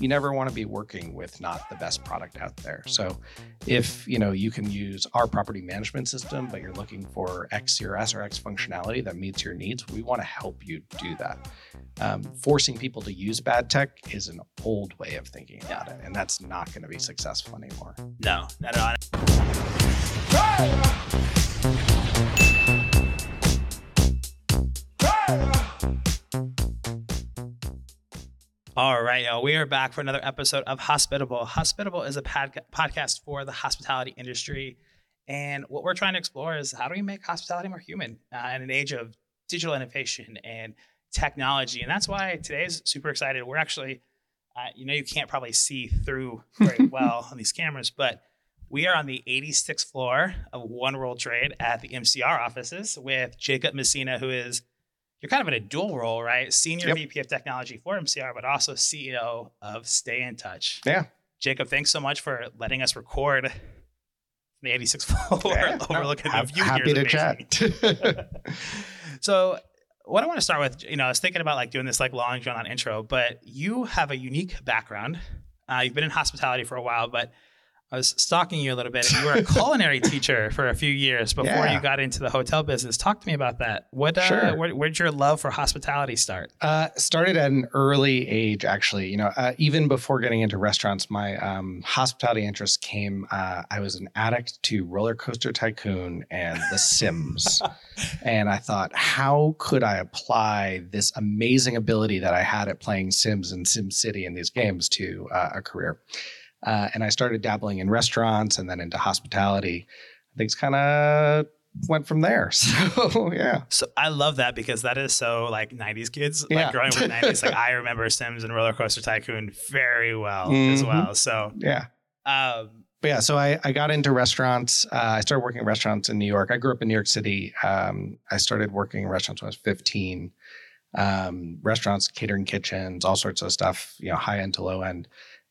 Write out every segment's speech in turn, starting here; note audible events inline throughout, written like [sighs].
you never want to be working with not the best product out there. So if you know you can use our property management system, but you're looking for X or S or X functionality that meets your needs, we want to help you do that. Um, forcing people to use bad tech is an old way of thinking about it, and that's not going to be successful anymore. No, not at all. All right, y'all. We are back for another episode of Hospitable. Hospitable is a pod- podcast for the hospitality industry. And what we're trying to explore is how do we make hospitality more human uh, in an age of digital innovation and technology? And that's why today's super excited. We're actually, uh, you know, you can't probably see through very [laughs] well on these cameras, but we are on the 86th floor of One World Trade at the MCR offices with Jacob Messina, who is you're kind of in a dual role, right? Senior yep. VP of Technology for MCR, but also CEO of Stay in Touch. Yeah. Jacob, thanks so much for letting us record the 86th [laughs] floor yeah, overlooking no, the view happy to chat. [laughs] [laughs] so what I want to start with, you know, I was thinking about like doing this like long drawn on intro, but you have a unique background. Uh, you've been in hospitality for a while, but I was stalking you a little bit. You were a [laughs] culinary teacher for a few years before yeah. you got into the hotel business. Talk to me about that. What, uh, sure. where, where did your love for hospitality start? Uh, started at an early age, actually. You know, uh, even before getting into restaurants, my um, hospitality interest came. Uh, I was an addict to Roller Coaster Tycoon and The Sims, [laughs] and I thought, how could I apply this amazing ability that I had at playing Sims and Sim City in these games to uh, a career? Uh, and I started dabbling in restaurants and then into hospitality. Things kind of went from there. [laughs] So yeah. So I love that because that is so like '90s kids. Yeah. Like growing up in the '90s, like [laughs] I remember Sims and Roller Coaster Tycoon very well mm-hmm. as well. So yeah. Um, but yeah, so I, I got into restaurants. Uh, I started working in restaurants in New York. I grew up in New York City. Um, I started working in restaurants when I was 15. Um, restaurants, catering kitchens, all sorts of stuff, you know, high end to low end.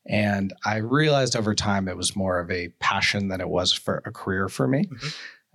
And I realized over time it was more of a passion than it was for a career for me. Mm-hmm.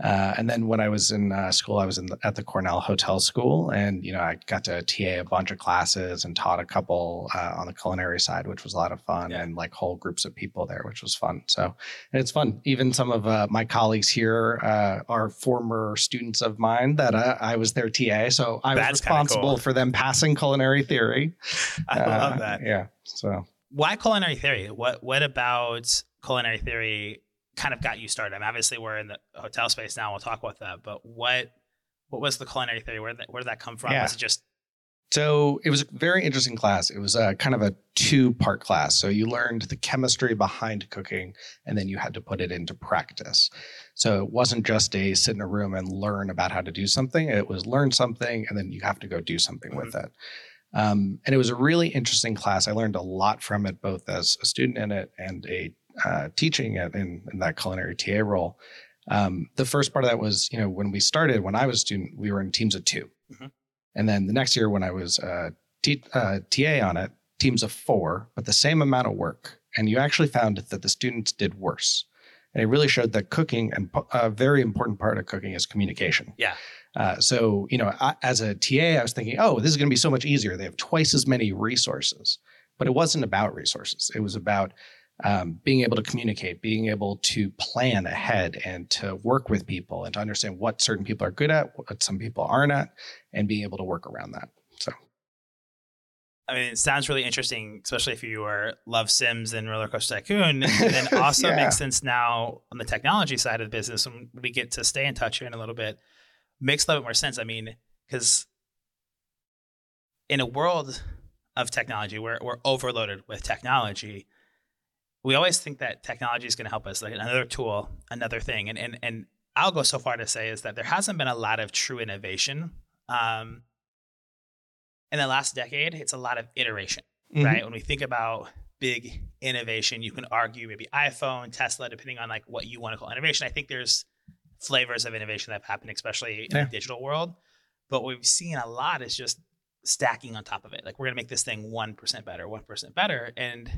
Uh, and then when I was in uh, school, I was in the, at the Cornell Hotel School, and you know I got to TA a bunch of classes and taught a couple uh, on the culinary side, which was a lot of fun, yeah. and like whole groups of people there, which was fun. So and it's fun. Even some of uh, my colleagues here uh, are former students of mine that uh, I was their TA, so I was responsible cool. for them passing culinary theory. [laughs] I love that. Yeah. So why culinary theory? What what about culinary theory kind of got you started? I mean, obviously we're in the hotel space now. We'll talk about that. But what what was the culinary theory? Where did that, where did that come from? Yeah. Was it just so it was a very interesting class. It was a kind of a two part class. So you learned the chemistry behind cooking, and then you had to put it into practice. So it wasn't just a sit in a room and learn about how to do something. It was learn something, and then you have to go do something mm-hmm. with it. Um, and it was a really interesting class. I learned a lot from it, both as a student in it and a uh, teaching it in, in, that culinary TA role. Um, the first part of that was, you know, when we started, when I was a student, we were in teams of 2 mm-hmm. And then the next year, when I was uh, t- uh, TA on it, teams of four, but the same amount of work. And you actually found that the students did worse. And it really showed that cooking and a very important part of cooking is communication. Yeah. Uh, so, you know, I, as a TA, I was thinking, oh, this is going to be so much easier. They have twice as many resources. But it wasn't about resources. It was about um, being able to communicate, being able to plan ahead and to work with people and to understand what certain people are good at, what some people aren't at, and being able to work around that. So, I mean, it sounds really interesting, especially if you are love Sims and Roller Coaster Tycoon. [laughs] And then also yeah. makes sense now on the technology side of the business when we get to stay in touch here in a little bit makes a little bit more sense. I mean, because in a world of technology where we're overloaded with technology, we always think that technology is going to help us, like another tool, another thing. And, and, and I'll go so far to say is that there hasn't been a lot of true innovation. Um, in the last decade, it's a lot of iteration, mm-hmm. right? When we think about big innovation, you can argue maybe iPhone, Tesla, depending on like what you want to call innovation. I think there's flavors of innovation that have happened, especially in yeah. the digital world. But we've seen a lot is just stacking on top of it. Like we're gonna make this thing one percent better, one percent better, and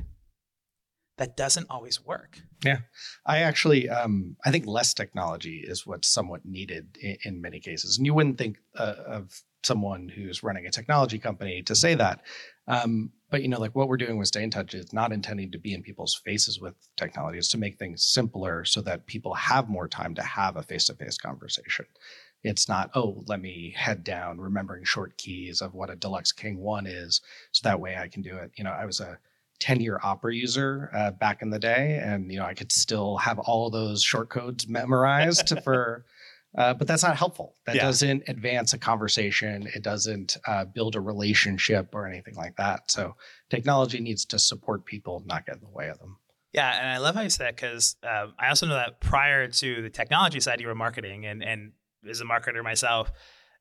that doesn't always work. Yeah, I actually um, I think less technology is what's somewhat needed in, in many cases, and you wouldn't think uh, of someone who's running a technology company to say that. Um, but you know, like what we're doing with Stay in Touch is not intending to be in people's faces with technology. It's to make things simpler so that people have more time to have a face-to-face conversation. It's not, oh, let me head down remembering short keys of what a Deluxe King One is, so that way I can do it. You know, I was a 10 year Opera user uh, back in the day and you know i could still have all those short codes memorized for uh, but that's not helpful that yeah. doesn't advance a conversation it doesn't uh, build a relationship or anything like that so technology needs to support people not get in the way of them yeah and i love how you said that because um, i also know that prior to the technology side you were marketing and and as a marketer myself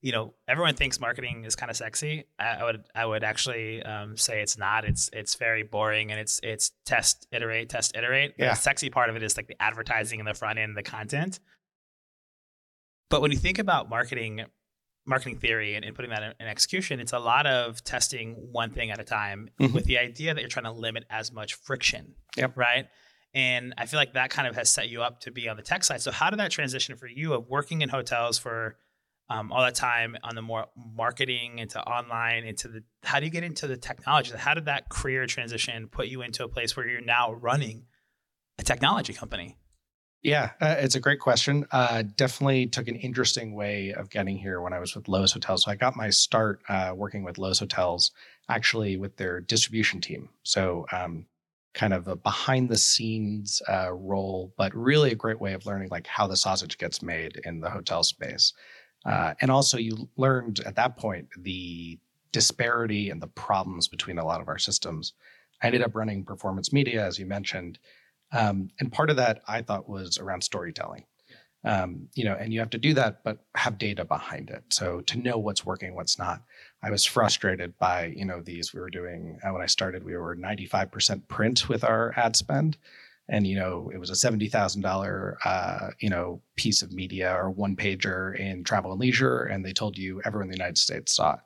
you know, everyone thinks marketing is kind of sexy. I, I would I would actually um, say it's not. It's it's very boring and it's it's test iterate test iterate. Yeah. The sexy part of it is like the advertising in the front end, the content. But when you think about marketing, marketing theory and, and putting that in, in, execution, it's a lot of testing one thing at a time mm-hmm. with the idea that you're trying to limit as much friction. Yep. Right. And I feel like that kind of has set you up to be on the tech side. So how did that transition for you of working in hotels for um, all that time on the more marketing into online into the how do you get into the technology how did that career transition put you into a place where you're now running a technology company yeah uh, it's a great question uh, definitely took an interesting way of getting here when i was with Loews hotels so i got my start uh, working with Loews hotels actually with their distribution team so um, kind of a behind the scenes uh, role but really a great way of learning like how the sausage gets made in the hotel space uh, and also, you learned at that point the disparity and the problems between a lot of our systems. I ended up running performance media, as you mentioned. Um, and part of that I thought was around storytelling. Um, you know, and you have to do that, but have data behind it. So to know what's working, what's not. I was frustrated by, you know, these we were doing uh, when I started, we were 95% print with our ad spend and you know it was a seventy thousand uh, you know piece of media or one pager in Travel and Leisure, and they told you everyone in the United States saw it.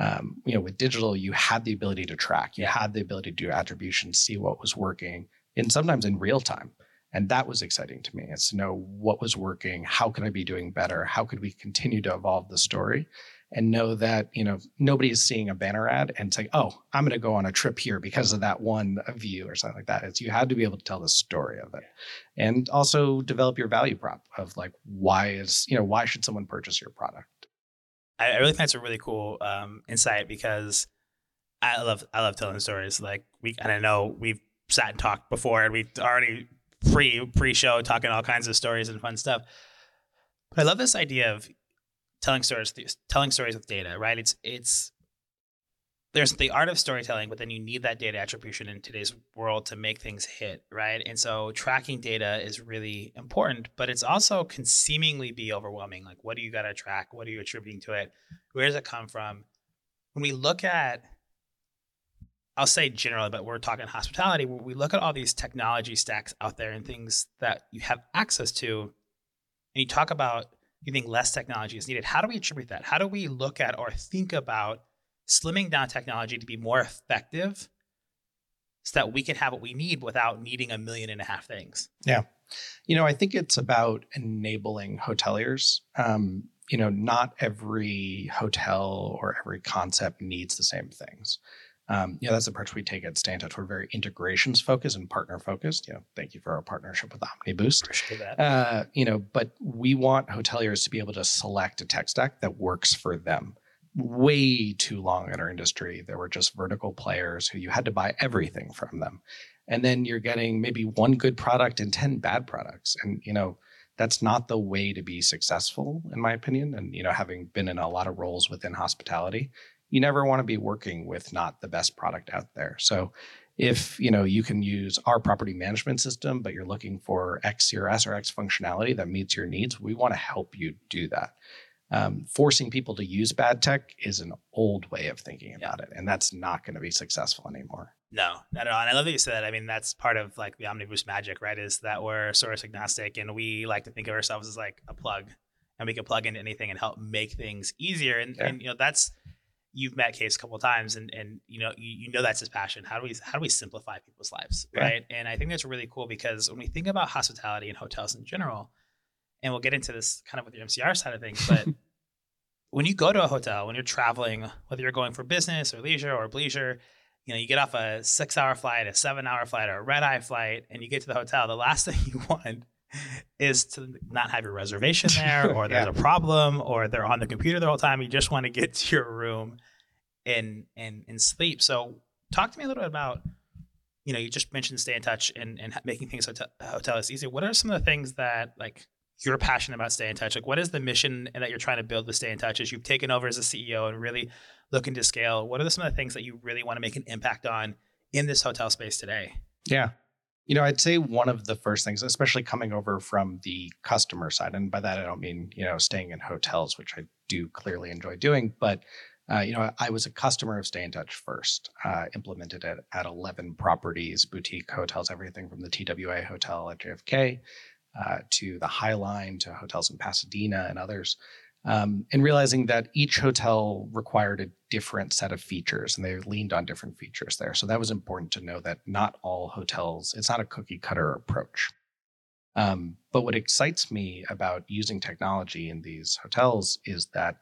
Um, you know, with digital, you had the ability to track, you had the ability to do attribution, see what was working, and sometimes in real time. And that was exciting to me. It's to know what was working, how can I be doing better, how could we continue to evolve the story, and know that you know nobody is seeing a banner ad and saying oh i'm going to go on a trip here because of that one view or something like that it's you had to be able to tell the story of it and also develop your value prop of like why is you know why should someone purchase your product i really think it's a really cool um, insight because i love i love telling stories like we and i know we've sat and talked before and we already pre pre show talking all kinds of stories and fun stuff. But i love this idea of telling stories telling stories with data right? It's it's there's the art of storytelling but then you need that data attribution in today's world to make things hit right? And so tracking data is really important but it's also can seemingly be overwhelming. Like what do you got to track? What are you attributing to it? Where does it come from? When we look at I'll say generally, but we're talking hospitality. We look at all these technology stacks out there and things that you have access to, and you talk about you think less technology is needed. How do we attribute that? How do we look at or think about slimming down technology to be more effective so that we can have what we need without needing a million and a half things? Yeah. You know, I think it's about enabling hoteliers. Um, you know, not every hotel or every concept needs the same things um, you know, that's the approach we take at Stay in Touch. We're very integrations focused and partner focused. You know, thank you for our partnership with OmniBoost. Appreciate that. Uh, you know, but we want hoteliers to be able to select a tech stack that works for them. Way too long in our industry, there were just vertical players who you had to buy everything from them, and then you're getting maybe one good product and ten bad products, and you know that's not the way to be successful, in my opinion. And you know, having been in a lot of roles within hospitality, you never want to be working with not the best product out there. So if you know you can use our property management system, but you're looking for X CRS or X functionality that meets your needs, we want to help you do that. Um, forcing people to use bad tech is an old way of thinking about yeah. it, and that's not going to be successful anymore. No, not at all. And I love that you said that. I mean, that's part of like the OmniBoost magic, right? Is that we're source agnostic, and we like to think of ourselves as like a plug, and we can plug into anything and help make things easier. And, yeah. and you know that's you've met Case a couple of times and and you know you, you know that's his passion. How do we how do we simplify people's lives, yeah. right? And I think that's really cool because when we think about hospitality and hotels in general, and we'll get into this kind of with your MCR side of things, but [laughs] when you go to a hotel, when you're traveling, whether you're going for business or leisure or bleisure, you know, you get off a six hour flight, a seven hour flight, or a red eye flight, and you get to the hotel. The last [laughs] thing you want is to not have your reservation there, or [laughs] there's Yeah. a problem, or they're on the computer the whole time. You just want to get to your room and and and sleep. So, talk to me a little bit about, you know, you just mentioned stay in touch and and making things hotel hotel is easier. What are some of the things that like you're passionate about stay in touch? Like, what is the mission that you're trying to build with stay in touch as you've taken over as a CEO and really looking to scale? What are some of the things that you really want to make an impact on in this hotel space today? Yeah. You know, I'd say one of the first things, especially coming over from the customer side, and by that I don't mean, you know, staying in hotels, which I do clearly enjoy doing, but uh, you know, I was a customer of Stay in Touch first, uh, implemented it at 11 properties, boutique hotels, everything from the TWA hotel at JFK uh, to the High Line to hotels in Pasadena and others. Um, and realizing that each hotel required a different set of features and they leaned on different features there. So that was important to know that not all hotels, it's not a cookie cutter approach. Um, but what excites me about using technology in these hotels is that,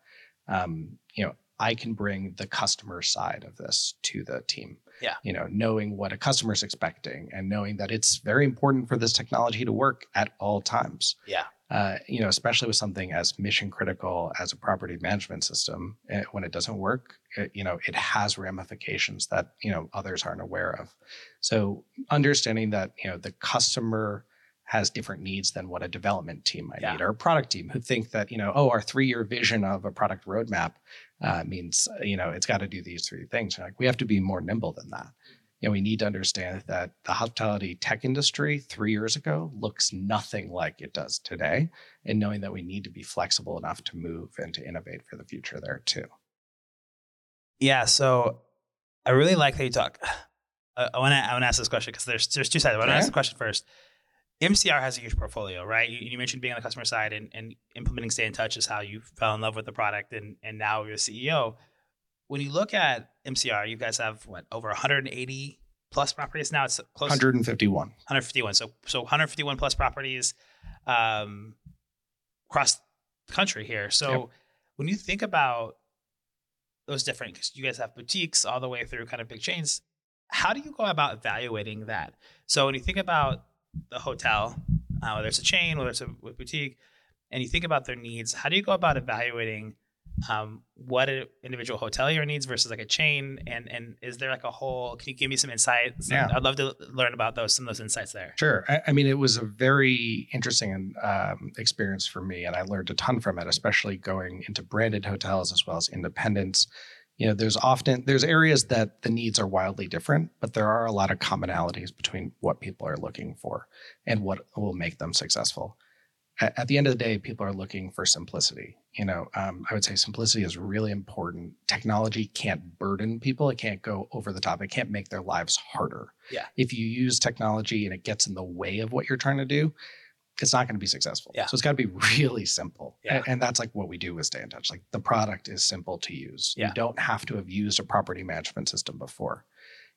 um, you know, I can bring the customer side of this to the team. Yeah. You know, knowing what a customer's expecting and knowing that it's very important for this technology to work at all times Yeah. uh, you know, especially with something as mission critical as a property management system, eh, when it doesn't work, it, you know, it has ramifications that you know others aren't aware of. So understanding that you know the customer has different needs than what a development team might Yeah. need or a product team who think that you know oh our three year vision of a product roadmap uh, means you know it's got to do these three things. Like we have to be more nimble than that you know, we need to understand that the hospitality tech industry three years ago looks nothing like it does today. And knowing that we need to be flexible enough to move and to innovate for the future there too. Yeah. So I really like how you talk. [sighs] I want to I want to ask this question because there's there's two sides. I want to Okay. ask the question first. MCR has a huge portfolio, right? You, you mentioned being on the customer side and, and implementing Stay in Touch is how you fell in love with the product and and now you're CEO. When you look at MCR, you guys have what over 180 plus properties now. It's close to 151. 151. So so 151 plus properties um, across the country here. So Yep. when you think about those different, because you guys have boutiques all the way through kind of big chains, how do you go about evaluating that? So when you think about the hotel, uh, whether it's a chain, whether it's a boutique, and you think about their needs, how do you go about evaluating um, what an individual hotelier needs versus like a chain? And and is there like a whole? Can you give me some insights? Yeah. I'd love to learn about those some of those insights there. Sure. I, I mean, it was a very interesting um, experience for me, and I learned a ton from it, especially going into branded hotels as well as independents. You know, there's often there's areas that the needs are wildly different, but there are a lot of commonalities between what people are looking for and what will make them successful. At, at the end of the day, people are looking for simplicity. You know, um, I would say simplicity is really important. Technology can't burden people; it can't go over the top. It can't make their lives harder yeah if you use technology and it gets in the way of what you're trying to do, it's not going to be successful. Yeah. So it's got to be really simple. Yeah. And, and that's like what we do with Stay in Touch. Like the product is simple to use. Yeah. You don't have to have used a property management system before.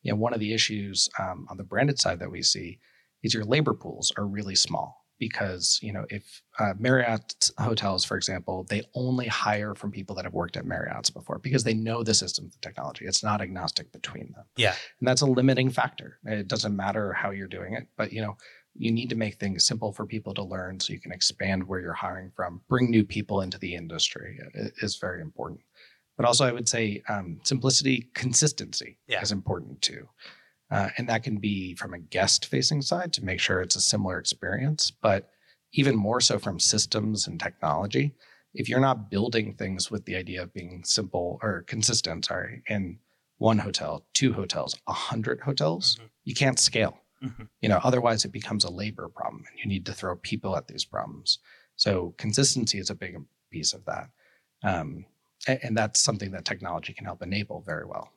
You know, one of the issues um, on the branded side that we see is your labor pools are really small because you know if uh, Marriott hotels, for example, they only hire from people that have worked at Marriott's before because they know the system, the technology. It's not agnostic between them Yeah, and that's a limiting factor. It doesn't matter how you're doing it, but you know, you need to make things simple for people to learn so you can expand where you're hiring from, bring new people into the industry is very important. But also, I would say um, simplicity, consistency Yeah. is important too. Uh, and that can be from a guest facing side to make sure it's a similar experience, but even more so from systems and technology. If you're not building things with the idea of being simple or consistent, sorry, in one hotel, two hotels, a hundred hotels, Mhm. you can't scale. Mhm. You know, otherwise it becomes a labor problem, and you need to throw people at these problems. So consistency is a big piece of that, um, a- and, that's something that technology can help enable very well.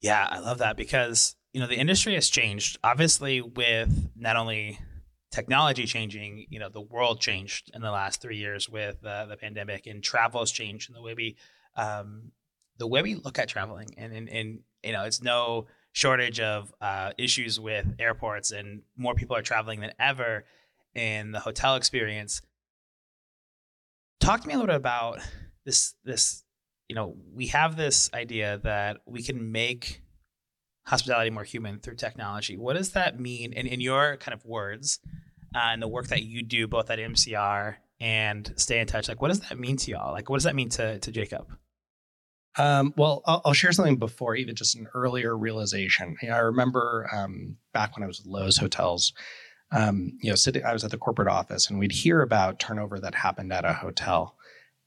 Yeah, I love that because you know the industry has changed. Obviously, with not only technology changing, you know the world changed in the last three years with uh, the pandemic, and travel has changed, and the way we um, the way we look at traveling, and and, and you know it's no shortage of uh, issues with airports, and more people are traveling than ever, in the hotel experience. Talk to me a little bit about this this you know, we have this idea that we can make hospitality more human through technology. What does that mean in, in your kind of words uh, and the work that you do both at MCR and stay in touch? Like, what does that mean to y'all? Like, what does that mean to, to Jacob? Um, well, I'll, I'll, share something before even just an earlier realization. You know, I remember um, back when I was at Loews Hotels, um, you know, sitting, I was at the corporate office and we'd hear about turnover that happened at a hotel.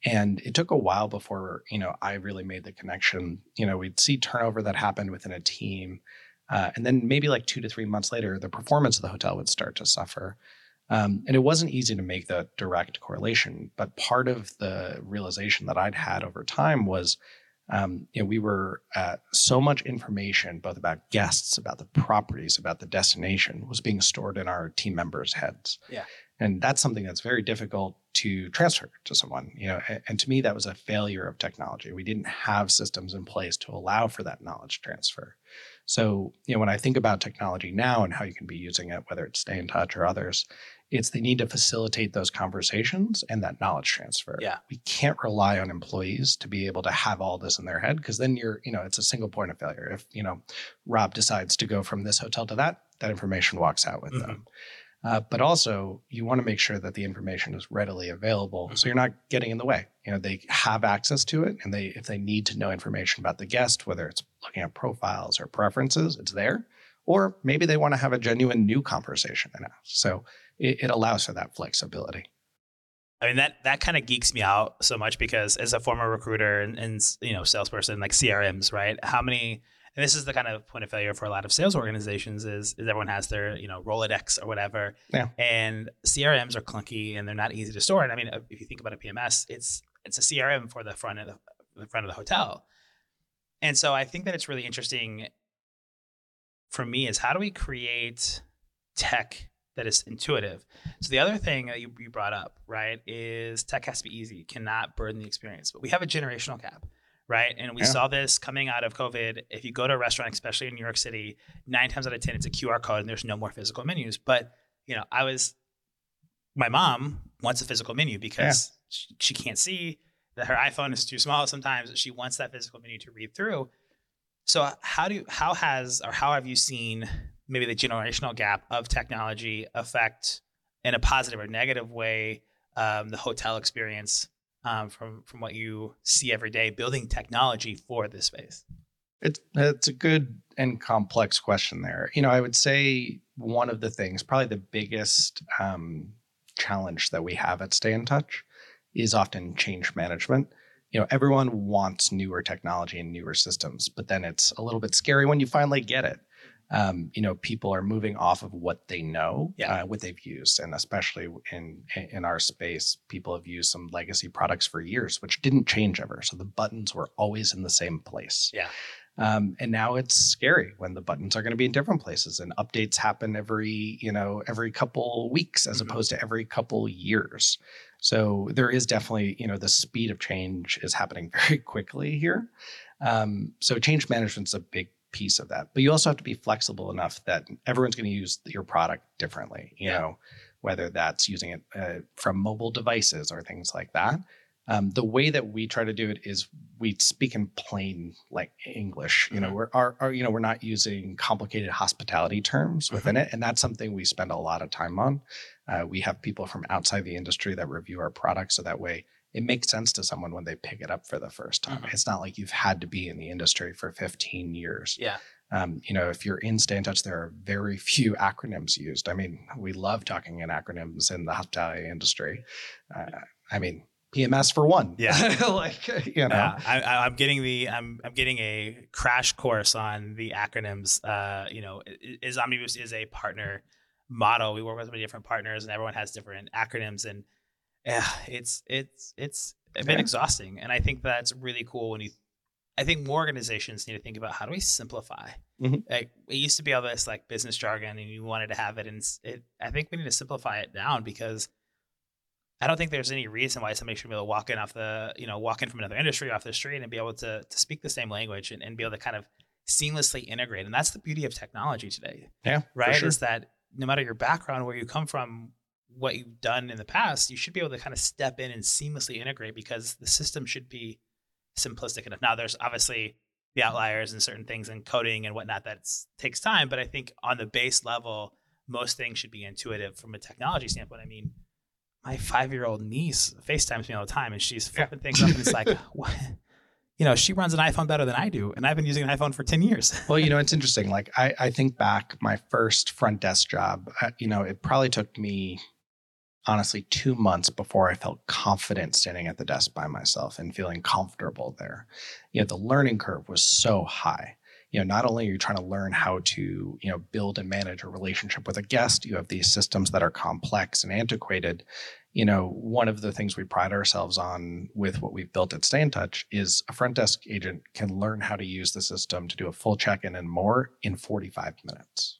And it took a while before, you know, I really made the connection. You know, we'd see turnover that happened within a team. Uh, and then maybe like two to three months later, the performance of the hotel would start to suffer. Um, and it wasn't easy to make the direct correlation. But part of the realization that I'd had over time was um, you know, we were uh, so much information, both about guests, about the properties, about the destination, was being stored in our team members' heads. Yeah, and that's something that's very difficult to transfer to someone. You know, and, and to me, that was a failure of technology. We didn't have systems in place to allow for that knowledge transfer. So, you know, when I think about technology now and how you can be using it, whether it's Stay in Touch or others, it's the need to facilitate those conversations and that knowledge transfer. Yeah. We can't rely on employees to be able to have all this in their head because then you're, you know, it's a single point of failure. If, you know, Rob decides to go from this hotel to that, that information walks out with mm-hmm. them. Uh, but also, you want to make sure that the information is readily available, mm-hmm. so you're not getting in the way. You know, they have access to it, and they if they need to know information about the guest, whether it's looking at profiles or preferences, it's there. Or maybe they want to have a genuine new conversation and ask. So it, it allows for that flexibility. I mean that that kind of geeks me out so much because as a former recruiter and, and you know salesperson like CRMs, right? How many and this is the kind of point of failure for a lot of sales organizations is, is everyone has their you know Rolodex or whatever, yeah. and CRMs are clunky and they're not easy to store. And I mean, uh, if you think about a PMS, it's it's a CRM for the front of the, the front of the hotel, and so I think that it's really interesting for me is how do we create tech that is intuitive. So the other thing that you, you brought up, right, is tech has to be easy, cannot burden the experience. But we have a generational gap, right? And we yeah. saw this coming out of COVID. If you go to a restaurant, especially in New York City, nine times out of ten, it's a QR code and there's no more physical menus. But you know, I was my mom wants a physical menu because yeah. she, she can't see that her iPhone is too small sometimes. She wants that physical menu to read through. So how do you, how has or how have you seen maybe the generational gap of technology affect in a positive or negative way um, the hotel experience um, from from what you see every day building technology for this space? It's it's a good and complex question there. You know, I would say one of the things, probably the biggest um, challenge that we have at Stay in Touch, is often change management. You know, everyone wants newer technology and newer systems, but then it's a little bit scary when you finally get it um, you know, people are moving off of what they know, yeah. uh, what they've used, and especially in in our space, people have used some legacy products for years, which didn't change ever. So the buttons were always in the same place. Yeah. Um, and now it's scary when the buttons are going to be in different places and updates happen every you know every couple weeks as mm-hmm. opposed to every couple years so there is definitely you know the speed of change is happening [laughs] very quickly here um, so change management is a big piece of that. But you also have to be flexible enough that everyone's going to use your product differently, you yeah. know, whether that's using it uh, from mobile devices or things like that. Um, the way that we try to do it is we speak in plain like English. You know, mm-hmm. we're our, our, you know we're not using complicated hospitality terms within mm-hmm. it, and that's something we spend a lot of time on. Uh, we have people from outside the industry that review our products, so that way it makes sense to someone when they pick it up for the first time. Mm-hmm. It's not like you've had to be in the industry for 15 years. Yeah. Um, you know, if you're in Stay in Touch, there are very few [laughs] acronyms used. I mean, we love talking in acronyms in the hospitality industry. Uh, I mean, PMS for one. Yeah, [laughs] like you know, uh, I, am getting the I'm I'm getting a crash course on the acronyms. Uh, you know, is OmniBoost is a partner model. We work with many different partners, and everyone has different acronyms and yeah, it's it's it's been yeah. exhausting, and I think that's really cool when you. I think more organizations need to think about how do we simplify. Mm-hmm. Like it used to be all this like business jargon, and you wanted to have it, and it. I think we need to simplify it down because I don't think there's any reason why somebody should be able to walk in off the you know walk in from another industry off the street and be able to to speak the same language and, and be able to kind of seamlessly integrate. And that's the beauty of technology today. Yeah, right. Sure. Is that no matter your background, where you come from, what you've done in the past, you should be able to kind of step in and seamlessly integrate because the system should be simplistic enough. Now, there's obviously the outliers and certain things and coding and whatnot that takes time. But I think on the base level, most things should be intuitive from a technology standpoint. I mean, my five year old niece FaceTimes me all the time and she's flipping yeah. things up and it's like, [laughs] what? You know, she runs an iPhone better than I do. And I've been using an iPhone for 10 years. well, you know, it's [laughs] interesting. Like, I, I think back my first front desk job, uh, you know, it probably took me honestly two months before I felt confident standing at the desk by myself and feeling comfortable there. You know, the learning curve was so high. You know, not only are you trying to learn how to, you know, build and manage a relationship with a guest, you have these systems that are complex and antiquated. You know, one of the things we pride ourselves on with what we've built at Stay in Touch is a front desk agent can learn how to use the system to do a full check-in and more in 45 minutes.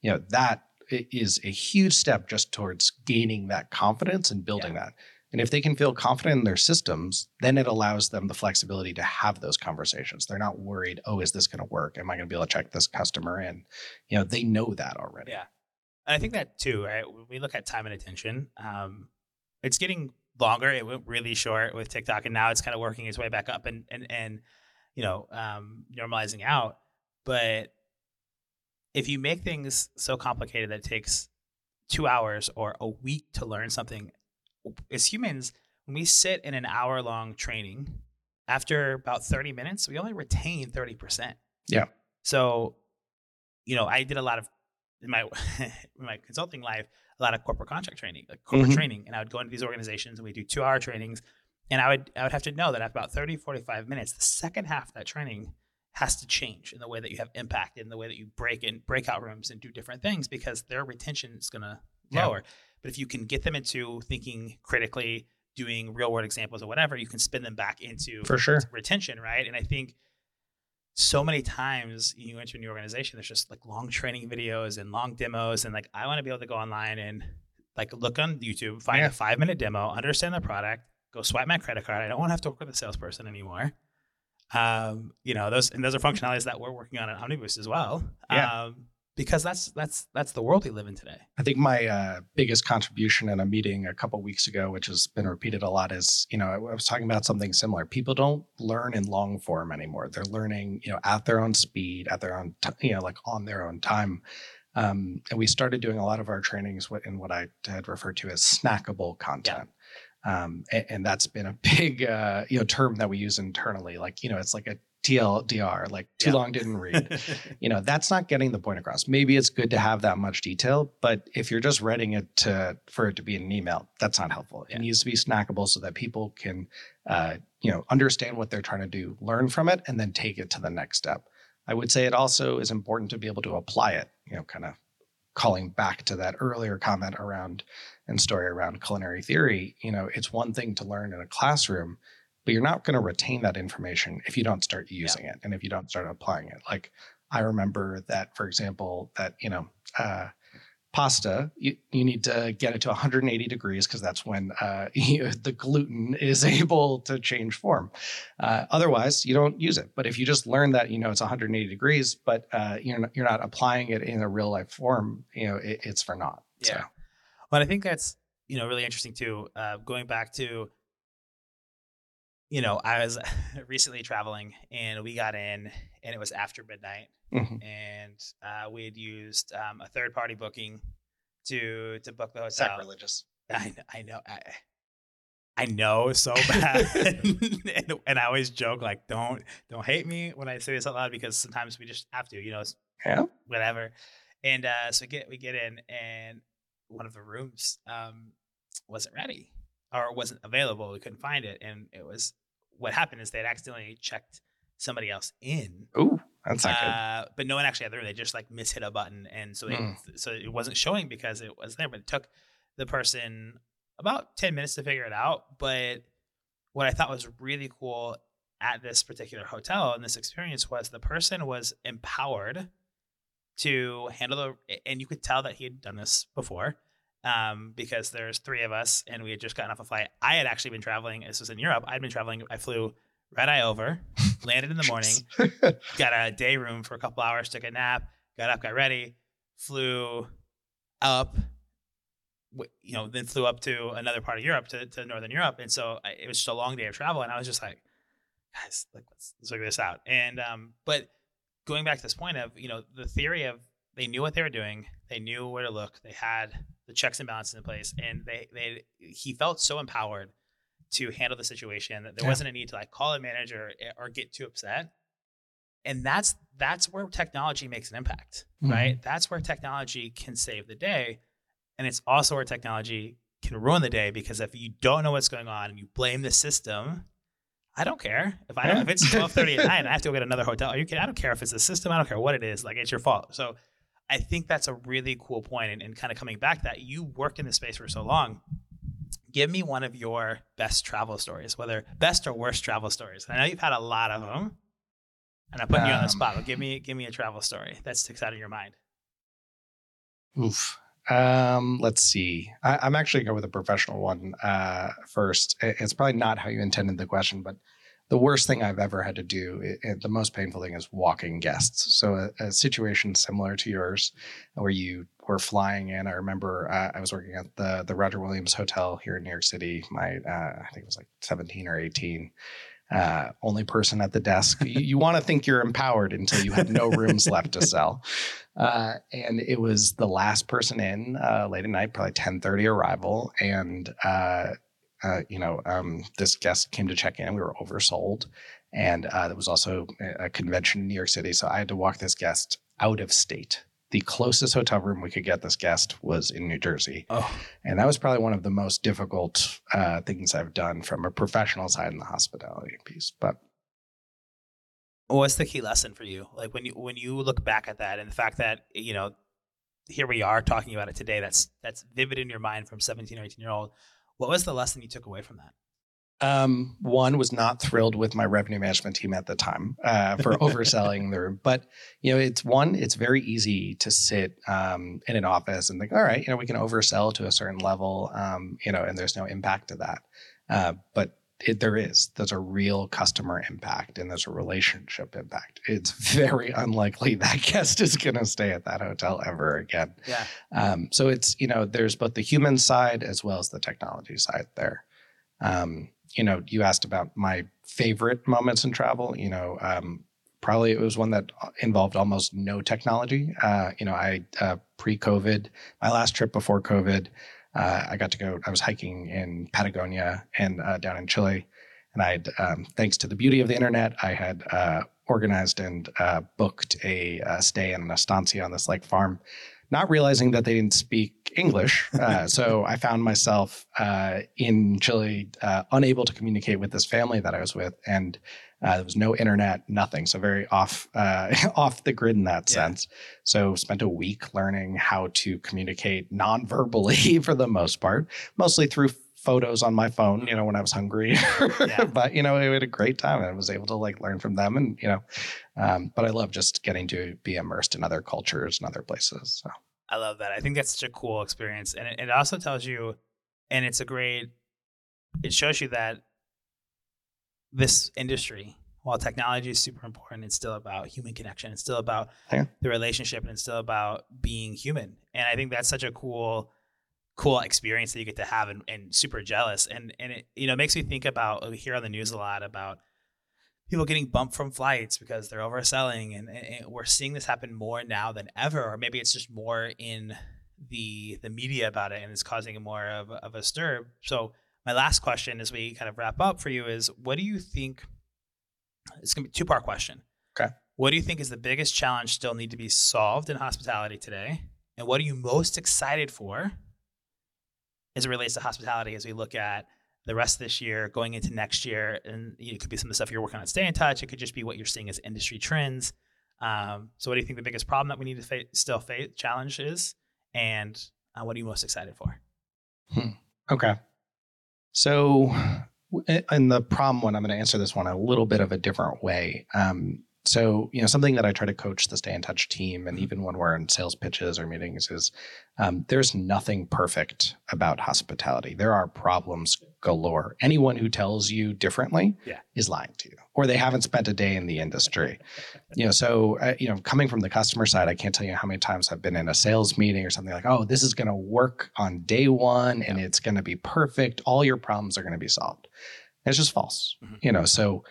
You know, that is a huge step just towards gaining that confidence and building yeah. that. And if they can feel confident in their systems, then it allows them the flexibility to have those conversations. They're not worried, oh, is this going to work? Am I going to be able to check this customer in? You know, they know that already. Yeah. And I think that too, right? When we look at time and attention, um, it's getting longer. It went really short with TikTok, and now it's kind of working its way back up and and and you know um, normalizing out. But if you make things so complicated that it takes two hours or a week to learn something, as humans, when we sit in an hour long training, after about 30 minutes, we only retain 30%. Yeah. So, you know, I did a lot of in my [laughs] in my consulting life, a lot of corporate contract training, like corporate mm-hmm. training. And I would go into these organizations and we do two hour trainings. And I would I would have to know that after about 30, 45 minutes, the second half of that training has to change in the way that you have impact in the way that you break in breakout rooms and do different things because their retention is going to lower. Yeah. But if you can get them into thinking critically, doing real world examples or whatever, you can spin them back into for sure retention, right? And I think so many times you enter a new organization, there's just like long training videos and long demos, and like I want to be able to go online and like look on YouTube, find yeah. a five minute demo, understand the product, go swipe my credit card. I don't want to have to work with a salesperson anymore. Um, you know, those and those are functionalities that we're working on at Omniboost as well. Yeah. Um, because that's that's that's the world we live in today. I think my uh, biggest contribution in a meeting a couple weeks ago, which has been repeated a lot, is you know I, I was talking about something similar. People don't learn in long form anymore. They're learning you know at their own speed, at their own t- you know like on their own time. Um, and we started doing a lot of our trainings in what I had referred to as snackable content. Um, and, and, that's been a [laughs] big uh, you know term that we use internally. Like you know, it's like a TLDR, like too yeah. long didn't read. [laughs] you know, that's not getting the point across. Maybe it's good to have that much detail, but if you're just writing it to for it to be in an email, that's not helpful. Yeah. It needs to be snackable so that people can uh, you know understand what they're trying to do, learn from it, and then take it to the next step. I would say it also is important to be able to apply it. You know, kind of calling back to that earlier comment around and story around culinary theory, you know, it's one thing to learn in a classroom, but you're not going to retain that information if you don't start using yeah. it and if you don't start applying it. Like I remember that, for example, that, you know, uh, pasta, you, you need to get it to 180 degrees because that's when uh, [laughs] you, the gluten is [laughs] able to change form. Uh, otherwise, you don't use it. But if you just learn that, you know, it's 180 degrees, but uh, you're, not, you're not applying it in a real life form, you know, it, it's for naught. Yeah. So. But I think that's you know really interesting too. Uh, going back to you know, I was [laughs] recently traveling and we got in and it was after midnight mm-hmm. and uh, we had used um, a third party booking to to book the hotel. Sacrilegious. [laughs] I I know. I, I know so [laughs] bad, and, and, I always joke like, "Don't don't hate me when I say this out loud," because sometimes we just have to, you know, yeah, whatever. And uh, so we get we get in, and one of the rooms um, wasn't ready or wasn't available. We couldn't find it, and it was what happened is they'd accidentally checked somebody else in. Ooh, that's not uh, good. But no one actually had the room. They just like mishit a button, and so they, mm. so it wasn't showing because it was there. But it took the person about ten minutes to figure it out. But what I thought was really cool at this particular hotel and this experience was the person was empowered to handle the, and you could tell that he had done this before um, because there's three of us and we had just gotten off a flight. I had actually been traveling. This was in Europe. I'd been traveling. I flew red eye over, [laughs] landed in the morning, got a day room for a couple hours, took a nap, got up, got ready, flew up, you know, then flew up to another part of Europe, to, to Northern Europe. And so I, it was just a long day of travel. And I was just like, guys, like let's, let's figure this out. And um, but going back to this point of you know the theory of they knew what they were doing, they knew where to look, they had the checks and balances in place, and they they he felt so empowered to handle the situation that there yeah. wasn't a need to like call a manager eh, or get too upset. And that's that's where technology makes an impact, mm-hmm. right? That's where technology can save the day. And it's also where technology can ruin the day because if you don't know what's going on and you blame the system, I don't care if I if it's twelve thirty at night and I have to go get another hotel. Are you kidding? I don't care if it's the system. I don't care what it is. Like it's your fault. So I think that's a really cool point and, and kind of coming back that you worked in this space for so long. Give me one of your best travel stories, whether best or worst travel stories. I know you've had a lot of them, and I'm putting um, you on the um, spot. But give me give me a travel story that sticks out in your mind. Oof. Um, let's see. I, am actually going go with a professional one uh, first. It's probably not how you intended the question, but the worst thing I've ever had to do, it, it, the most painful thing is walking guests. So a, a, situation similar to yours, where you were flying in. I remember uh, I was working at the the Roger Williams Hotel here in New York City. My uh, I think it was like 17 or 18, uh, only person at the desk. you, you want to think you're empowered until you have no rooms left to sell. Uh, and it was the last person in uh, late at night, probably 10:30 arrival, and uh, uh, you know um, this guest came to check in. We were oversold, and uh, there was also a convention in New York City, so I had to walk this guest out of state the closest hotel room we could get this guest was in New Jersey. Oh. And that was probably one of the most difficult uh, things I've done from a professional side in the hospitality piece. But what's the key lesson for you? Like when you when you look back at that and the fact that, you know, here we are talking about it today, that's that's vivid in your mind from 17 or 18 year old. What was the lesson you took away from that? Um, one was not thrilled with my revenue management team at the time uh, for [laughs] overselling the room. But you know, it's one. It's very easy to sit um, in an office and think, all right, you know, we can oversell to a certain level, um, you know, and there's no impact to that. Uh, but it, there is. There's a real customer impact and there's a relationship impact. It's [laughs] very unlikely that [laughs] guest is going to stay at that hotel ever again. Yeah. Um, so it's you know, there's both the human side as well as the technology side there. Um, you know, you asked about my favorite moments in travel. You know, um, probably it was one that involved almost no technology. Uh, you know, I uh, pre-COVID, my last trip before COVID, uh, I got to go. I was hiking in Patagonia and uh, down in Chile, and I had, um, thanks to the beauty of the internet, I had uh, organized and uh, booked a, a, stay in an estancia on this like farm not realizing that they didn't speak English. Uh, [laughs] so I found myself uh, in Chile, uh, unable to communicate with this family that I was with, and uh, there was no internet, nothing. So very off uh, [laughs] off the grid in that yeah. sense. So spent a week learning how to communicate non-verbally [laughs] for the most part, mostly through photos on my phone, you know, when I was hungry. yeah. [laughs] But you know, we had a great time and I was able to like learn from them and you know, um, but I love just getting to be immersed in other cultures and other places. So I love that. I think that's such a cool experience. And it, it also tells you and it's a great it shows you that this industry while technology is super important, it's still about human connection. It's still about yeah. the relationship and it's still about being human. And I think that's such a cool cool experience that you get to have and, and super jealous. And and it you know makes me think about uh, we hear on the news a lot about people getting bumped from flights because they're overselling and, and, we're seeing this happen more now than ever or maybe it's just more in the the media about it and it's causing more of, of a stir. So my last question as we kind of wrap up for you is what do you think it's going to be a two part question. Okay. What do you think is the biggest challenge still need to be solved in hospitality today? And what are you most excited for as it relates to hospitality as we look at the rest of this year, going into next year, and you know, it could be some of the stuff you're working on. Stay in touch. It could just be what you're seeing as industry trends. Um, so, what do you think the biggest problem that we need to fa- still face challenge is, and uh, what are you most excited for? Hmm. Okay, so in the problem one, I'm going to answer this one a little bit of a different way. Um, so you know something that i try to coach the stay in touch team and mm-hmm. even when we're in sales pitches or meetings is um, there's nothing perfect about hospitality there are problems galore anyone who tells you differently yeah. is lying to you or they haven't spent a day in the industry [laughs] you know so uh, you know coming from the customer side i can't tell you how many times i've been in a sales meeting or something like oh this is going to work on day one and it's going to be perfect all your problems are going to be solved it's just false mm-hmm. you know so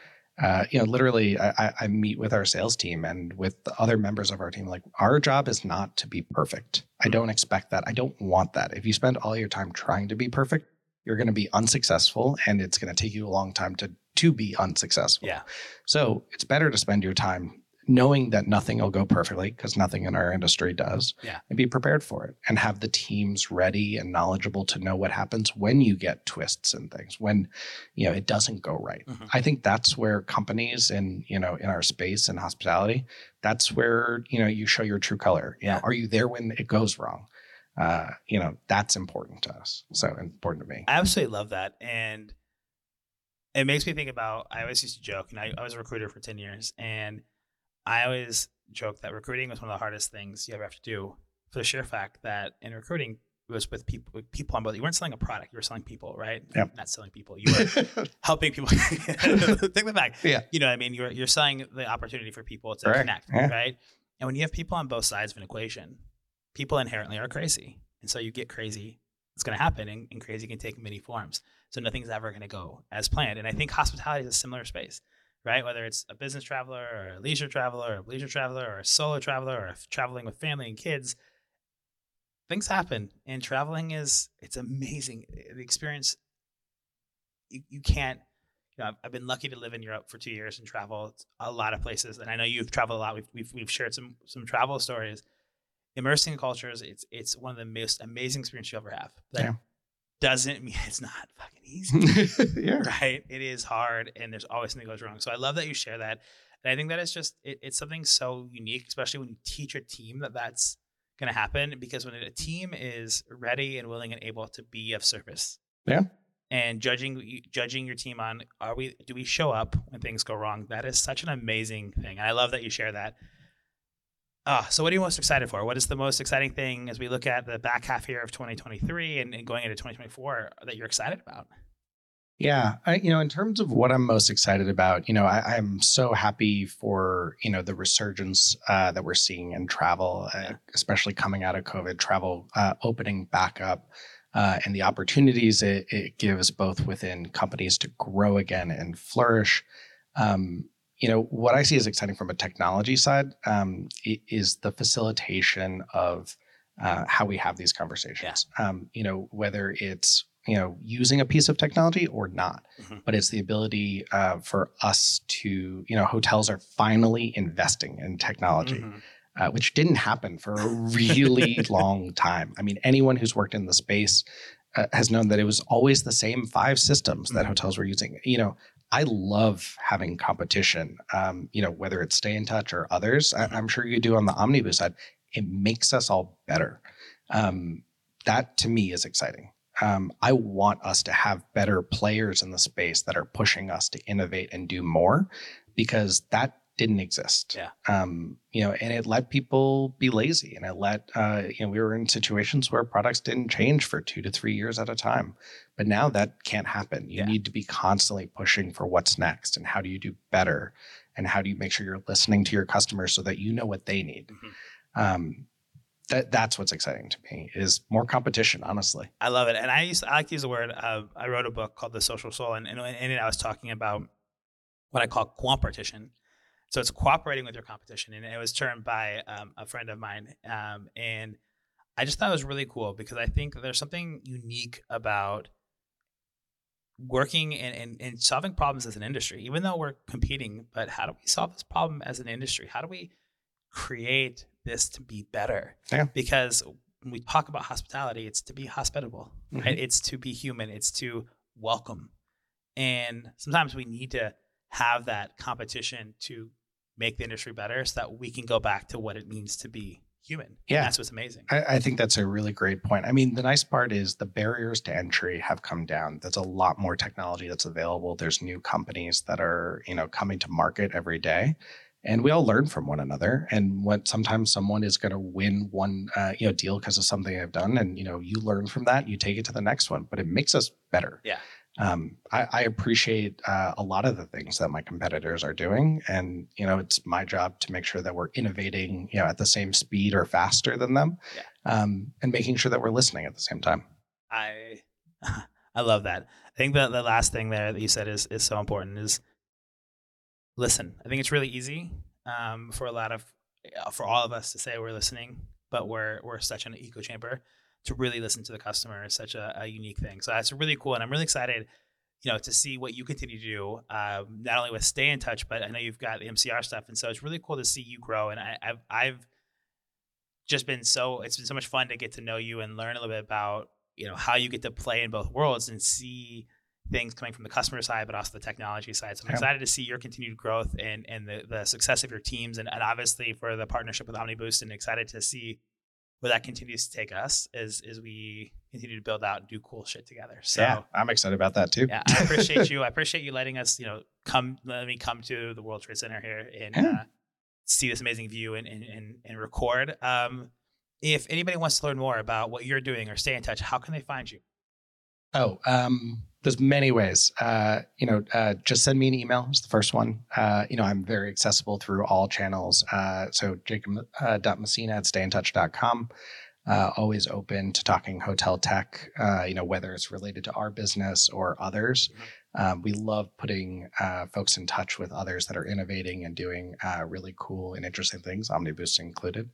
uh, you know, literally, I, I meet with our sales team and with the other members of our team. Like, our job is not to be perfect. I don't expect that. I don't want that. If you spend all your time trying to be perfect, you're going to be unsuccessful, and it's going to take you a long time to to be unsuccessful. Yeah. So it's better to spend your time knowing that nothing will go perfectly because nothing in our industry does. Yeah. And be prepared for it and have the teams ready and knowledgeable to know what happens when you get twists and things, when, you know, it doesn't go right. Mhm. I think that's where companies in, you know, in our space and hospitality, that's where, you know, you show your true color. You know, Yeah. are you there when it goes wrong? Uh, you know, that's important to us. So important to me. I absolutely love that. And it makes me think about I always used to joke, and I, I was a recruiter for 10 years, and I always joke that recruiting was one of the hardest things you ever have to do for the sheer fact that in recruiting it was with people with people on both. You weren't selling a product, you were selling people, right? Yep. Not selling people. You were [laughs] helping people [laughs] take me back. Yeah. You know what I mean? You're you're selling the opportunity for people to Correct. connect, Yeah. right? And when you have people on both sides of an equation, people inherently are crazy. And so you get crazy. It's going to happen, and, and crazy can take many forms. So nothing's ever going to go as planned. And I think hospitality is a similar space, right? Whether it's a business traveler or a leisure traveler or a leisure traveler or a solo traveler or traveling with family and kids, things happen. And traveling is, it's amazing. The experience, you, you can't, you know, I've, I've been lucky to live in Europe for two years and travel a lot of places. And I know you've traveled a lot. We've, we've, we've shared some, some travel stories. Immersing in cultures, it's, it's one of the most amazing experiences you ever have. Yeah. Doesn't mean [laughs] it's not fucking easy [laughs] yeah. right? It is hard, and there's always something goes wrong. So I love that you share that, and I think that is just it, it's something so unique, especially when you teach a team that that's going to happen. Because when a team is ready and willing and able to be of service, Yeah. and judging judging your team on are we do we show up when things go wrong? That is such an amazing thing, and I love that you share that. Ah, so what are you most excited for? What is the most exciting thing as we look at the back half here of 2023 and, and going into 2024 that you're excited about? Yeah, I, you know, in terms of what I'm most excited about, you know, I, I'm so happy for you know the resurgence uh, that we're seeing in travel, uh, especially coming out of COVID, travel uh, opening back up, uh, and the opportunities it, it gives both within companies to grow again and flourish. Um, you know, what I see as exciting from a technology side um, is the facilitation of uh, how we have these conversations. Um, you know, whether it's you know using a piece of technology or not, Mhm. but it's the ability uh, for us to you know hotels are finally investing in technology, Mhm. uh, which didn't happen for a really [laughs] long time. I mean, anyone who's worked in the space uh, has known that it was always the same five systems that Mhm. hotels were using. You know, I love having competition. Um, you know, whether it's Stayntouch or others. I, I'm sure you do on the OmniBoost side. It makes us all better. Um, that to me is exciting. Um, I want us to have better players in the space that are pushing us to innovate and do more, because that didn't exist. Yeah. Um, you know, and it let people be lazy, and it let uh, you know we were in situations where products didn't change for two to three years at a time. But now that can't happen. You Yeah. need to be constantly pushing for what's next and how do you do better and how do you make sure you're listening to your customers so that you know what they need. Mhm. Um, that that's what's exciting to me is more competition. Honestly, I love it, and I used I like to use the word. Uh, I wrote a book called The Social Soul, and, and in it I was talking about what I call coopetition. So it's cooperating with your competition, and it was termed by um, a friend of mine, um, and I just thought it was really cool because I think there's something unique about working and, and, and solving problems as an industry, even though we're competing. But how do we solve this problem as an industry? How do we create this to be better? Yeah. Because when we talk about hospitality, it's to be hospitable, Mhm. right? It's to be human. It's to welcome. And sometimes we need to have that competition to make the industry better so that we can go back to what it means to be human. And Yeah. that's what's amazing. I, I think that's a really great point. I mean, the nice part is the barriers to entry have come down. There's a lot more technology that's available. There's new companies that are, you know, coming to market every day. And we all learn from one another. And when sometimes someone is going to win one, uh, you know, deal because of something I've done, and you know, you learn from that, you take it to the next one. But it makes us better. Yeah. Um, I, I appreciate uh, a lot of the things that my competitors are doing, and you know, it's my job to make sure that we're innovating, you know, at the same speed or faster than them, um, and making sure that we're listening at the same time. I [laughs] I love that. I think that the last thing there that you said is is so important is listen. I think it's really easy um, for a lot of for all of us to say we're listening, but we're we're such an echo chamber to really listen to the customer is such a, a, unique thing. So that's really cool, and I'm really excited, you know, to see what you continue to do. Um, not only with Stayntouch, but I know you've got the MCR stuff, and so it's really cool to see you grow. And I, I've I've just been so it's been so much fun to get to know you and learn a little bit about you know how you get to play in both worlds and see things coming from the customer side, but also the technology side. So I'm yeah. excited to see your continued growth and and the, the success of your teams, and, and obviously for the partnership with OmniBoost, and excited to see where that continues to take us as as we continue to build out and do cool shit together. So yeah, I'm excited about that too. Yeah, I appreciate [laughs] you. I appreciate you letting us, you know, come let me come to the World Trade Center here and yeah. uh, see this amazing view and and and, and record. Um, if anybody wants to learn more about what you're doing or stay in touch, how can they find you? Oh, um, there's many ways. Uh, you know, uh, just send me an email. Is the first one. Uh, you know, I'm very accessible through all channels. Uh, so jacob.messina uh, at stayntouch.com. Uh, always open to talking hotel tech. Uh, you know, whether it's related to our business or others. Mm-hmm. Um, we love putting folks in touch with others that are innovating and doing really cool and interesting things, OmniBoost included.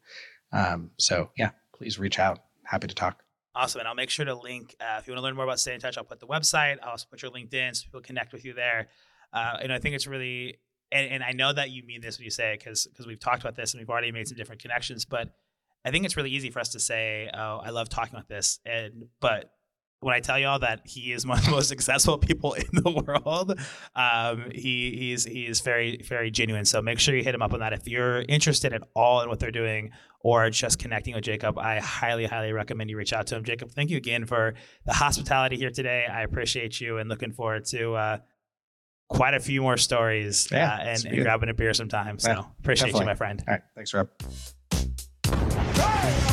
Um, so yeah, please reach out. Happy to talk. Awesome. And I'll make sure to link, uh, if you want to learn more about Stayntouch, I'll put the website. I'll also put your LinkedIn so people connect with you there. Uh, and I think it's really, and, and, I know that you mean this when you say it because we've talked about this and we've already made some different connections. But I think it's really easy for us to say, oh, I love talking about this. And, but when I tell y'all that he is one of the most successful people in the world, um, he he's he's very very genuine. So make sure you hit him up on that if you're interested at all in what they're doing or just connecting with Jacob. I highly highly recommend you reach out to him. Jacob, thank you again for the hospitality here today. I appreciate you and looking forward to. Uh, quite a few more stories yeah, uh, and, and, grabbing a beer sometime. So yeah, appreciate definitely. you, my friend. All right. Thanks, Rob. Hey!